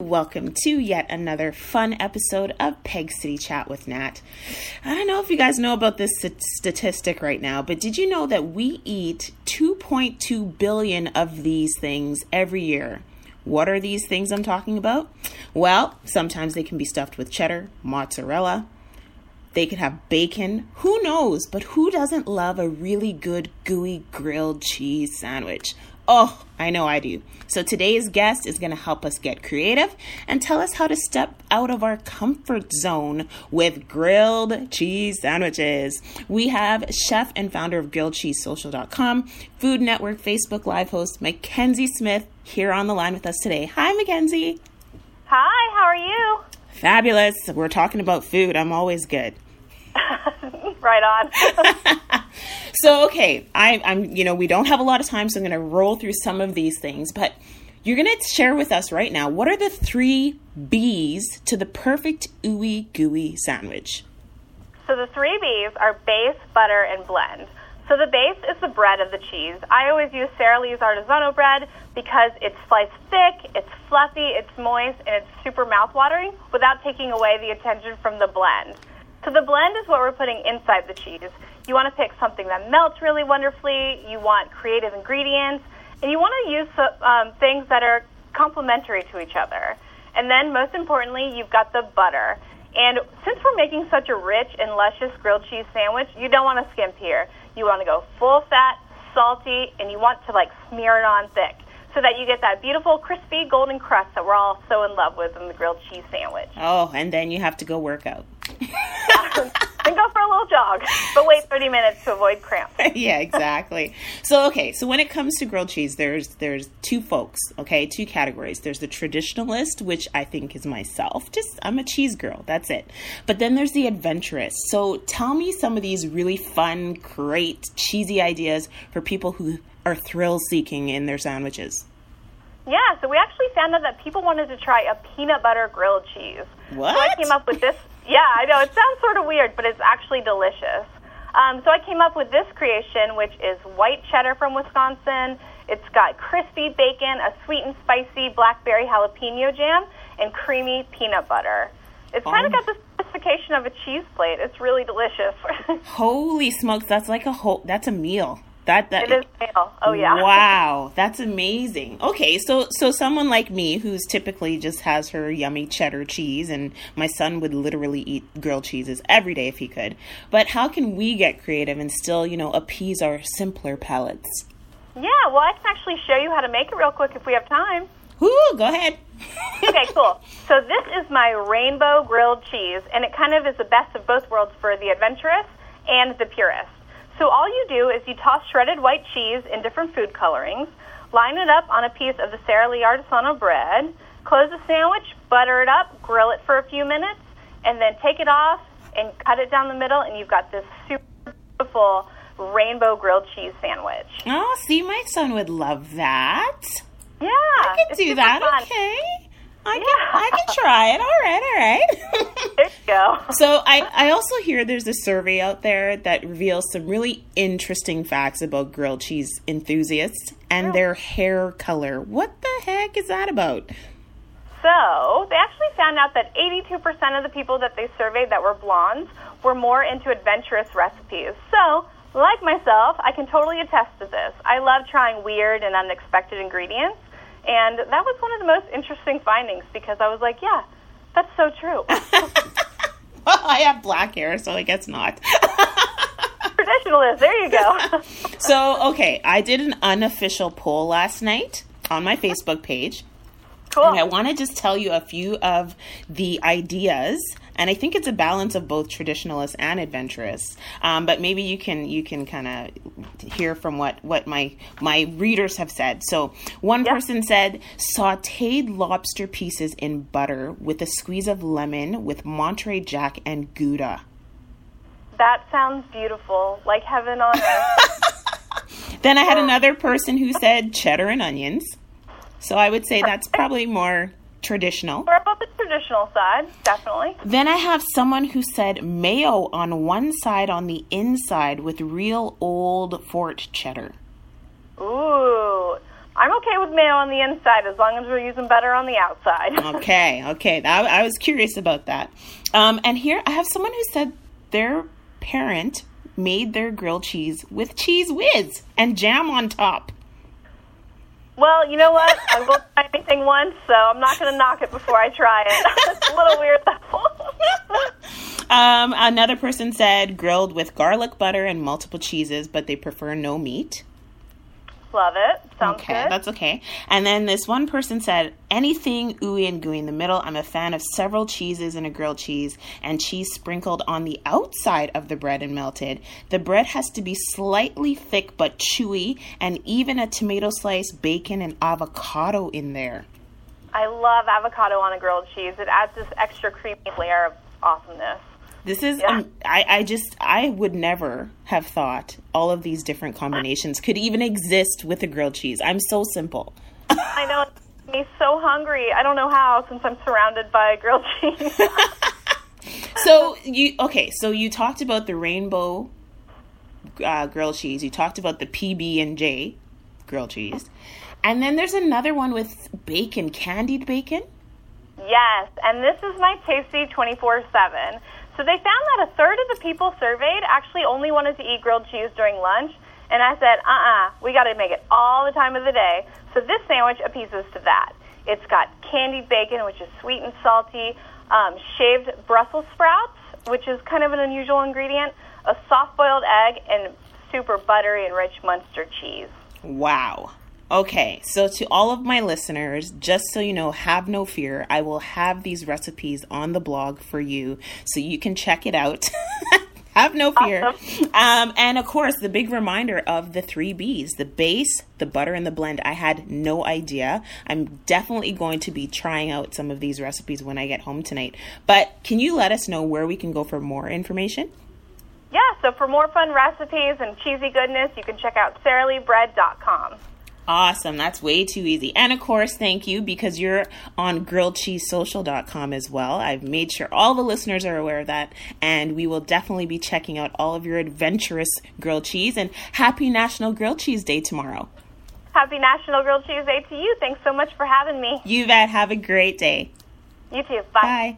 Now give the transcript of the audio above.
Welcome to yet another fun episode of Peg City Chat with Nat. I don't know if you guys know about this statistic right now, but did you know that we eat 2.2 billion of these things every year? What are these things I'm talking about? Well, sometimes they can be stuffed with cheddar, mozzarella, they could have bacon. Who knows? But who doesn't love a really good, gooey grilled cheese sandwich? Oh, I know I do. So today's guest is going to help us get creative and tell us how to step out of our comfort zone with grilled cheese sandwiches. We have chef and founder of GrilledCheeseSocial.com, Food Network Facebook Live host Mackenzie Smith here on the line with us today. Hi, Mackenzie. Hi, how are you? Fabulous. We're talking about food. I'm always good. right on. so okay, I, I'm you know we don't have a lot of time, so I'm going to roll through some of these things, but you're going to share with us right now what are the three B's to the perfect ooey gooey sandwich. So the three B's are base, butter, and blend. So the base is the bread of the cheese. I always use Sara Lee's Artisanal bread because it's sliced thick, it's fluffy, it's moist, and it's super mouthwatering without taking away the attention from the blend. So the blend is what we're putting inside the cheese. You want to pick something that melts really wonderfully. You want creative ingredients, and you want to use um, things that are complementary to each other. And then, most importantly, you've got the butter. And since we're making such a rich and luscious grilled cheese sandwich, you don't want to skimp here. You want to go full fat, salty, and you want to like smear it on thick so that you get that beautiful, crispy, golden crust that we're all so in love with in the grilled cheese sandwich. Oh, and then you have to go work out. Then go for a little jog, but wait 30 minutes to avoid cramp. yeah, exactly. so, okay, so when it comes to grilled cheese, there's there's two folks, okay, two categories. There's the traditionalist, which I think is myself. Just I'm a cheese girl, that's it. But then there's the adventurous. So, tell me some of these really fun, great, cheesy ideas for people who are thrill seeking in their sandwiches. Yeah, so we actually found out that people wanted to try a peanut butter grilled cheese. What? So I came up with this. Yeah, I know it sounds sort of weird, but it's actually delicious. Um, so I came up with this creation, which is white cheddar from Wisconsin. It's got crispy bacon, a sweet and spicy blackberry jalapeno jam, and creamy peanut butter. It's kind of got the sophistication of a cheese plate. It's really delicious. Holy smokes, that's like a whole that's a meal. That that it is male. Oh yeah. Wow, that's amazing. Okay, so so someone like me who's typically just has her yummy cheddar cheese, and my son would literally eat grilled cheeses every day if he could. But how can we get creative and still, you know, appease our simpler palates? Yeah, well, I can actually show you how to make it real quick if we have time. Ooh, go ahead. okay, cool. So this is my rainbow grilled cheese, and it kind of is the best of both worlds for the adventurous and the purist. So all you do is you toss shredded white cheese in different food colorings, line it up on a piece of the Sara Lee artisanal bread, close the sandwich, butter it up, grill it for a few minutes, and then take it off and cut it down the middle, and you've got this super beautiful rainbow grilled cheese sandwich. Oh, see, my son would love that. Yeah, I could do that. Fun. Okay. I can, I can try it. All right, all right. there you go. So I, I also hear there's a survey out there that reveals some really interesting facts about grilled cheese enthusiasts and their hair color. What the heck is that about? So they actually found out that 82% of the people that they surveyed that were blondes were more into adventurous recipes. So, like myself, I can totally attest to this. I love trying weird and unexpected ingredients. And that was one of the most interesting findings because I was like, yeah, that's so true. well, I have black hair, so I guess not. Traditionalist, there you go. so, okay, I did an unofficial poll last night on my Facebook page. Cool. And I want to just tell you a few of the ideas and I think it's a balance of both traditionalist and adventurous. Um, but maybe you can you can kind of hear from what what my my readers have said. So one yep. person said sautéed lobster pieces in butter with a squeeze of lemon with Monterey Jack and Gouda. That sounds beautiful, like heaven on earth. then I had another person who said cheddar and onions. So I would say that's probably more traditional. We're about the traditional side, definitely. Then I have someone who said mayo on one side on the inside with real old fort cheddar. Ooh. I'm okay with mayo on the inside as long as we're using butter on the outside. okay, okay. That, I was curious about that. Um, and here I have someone who said their parent made their grilled cheese with Cheez Whiz and jam on top. Well, you know what? I've not tried anything once, so I'm not going to knock it before I try it. it's a little weird, though. um, another person said grilled with garlic butter and multiple cheeses, but they prefer no meat. Love it. Sounds okay, good. that's okay. And then this one person said, anything ooey and gooey in the middle. I'm a fan of several cheeses and a grilled cheese and cheese sprinkled on the outside of the bread and melted. The bread has to be slightly thick but chewy, and even a tomato slice, bacon, and avocado in there. I love avocado on a grilled cheese. It adds this extra creamy layer of awesomeness. This is, yeah. um, I, I just, I would never have thought all of these different combinations could even exist with a grilled cheese. I'm so simple. I know. Me so hungry. I don't know how since I'm surrounded by grilled cheese. so you okay? So you talked about the rainbow uh, grilled cheese. You talked about the PB and J grilled cheese, and then there's another one with bacon, candied bacon. Yes, and this is my tasty 24 seven. So they found that a third of the people surveyed actually only wanted to eat grilled cheese during lunch. And I said, uh uh-uh, uh, we got to make it all the time of the day. So this sandwich appeases to that. It's got candied bacon, which is sweet and salty, um, shaved Brussels sprouts, which is kind of an unusual ingredient, a soft boiled egg, and super buttery and rich Munster cheese. Wow. Okay, so to all of my listeners, just so you know, have no fear. I will have these recipes on the blog for you so you can check it out. have no fear. Awesome. Um, and of course, the big reminder of the three B's the base, the butter, and the blend. I had no idea. I'm definitely going to be trying out some of these recipes when I get home tonight. But can you let us know where we can go for more information? Yeah, so for more fun recipes and cheesy goodness, you can check out saraleebread.com. Awesome. That's way too easy. And of course, thank you because you're on grilledcheesesocial.com as well. I've made sure all the listeners are aware of that. And we will definitely be checking out all of your adventurous grilled cheese. And happy National Grilled Cheese Day tomorrow. Happy National Grilled Cheese Day to you. Thanks so much for having me. You bet. Have a great day. You too. Bye. Bye.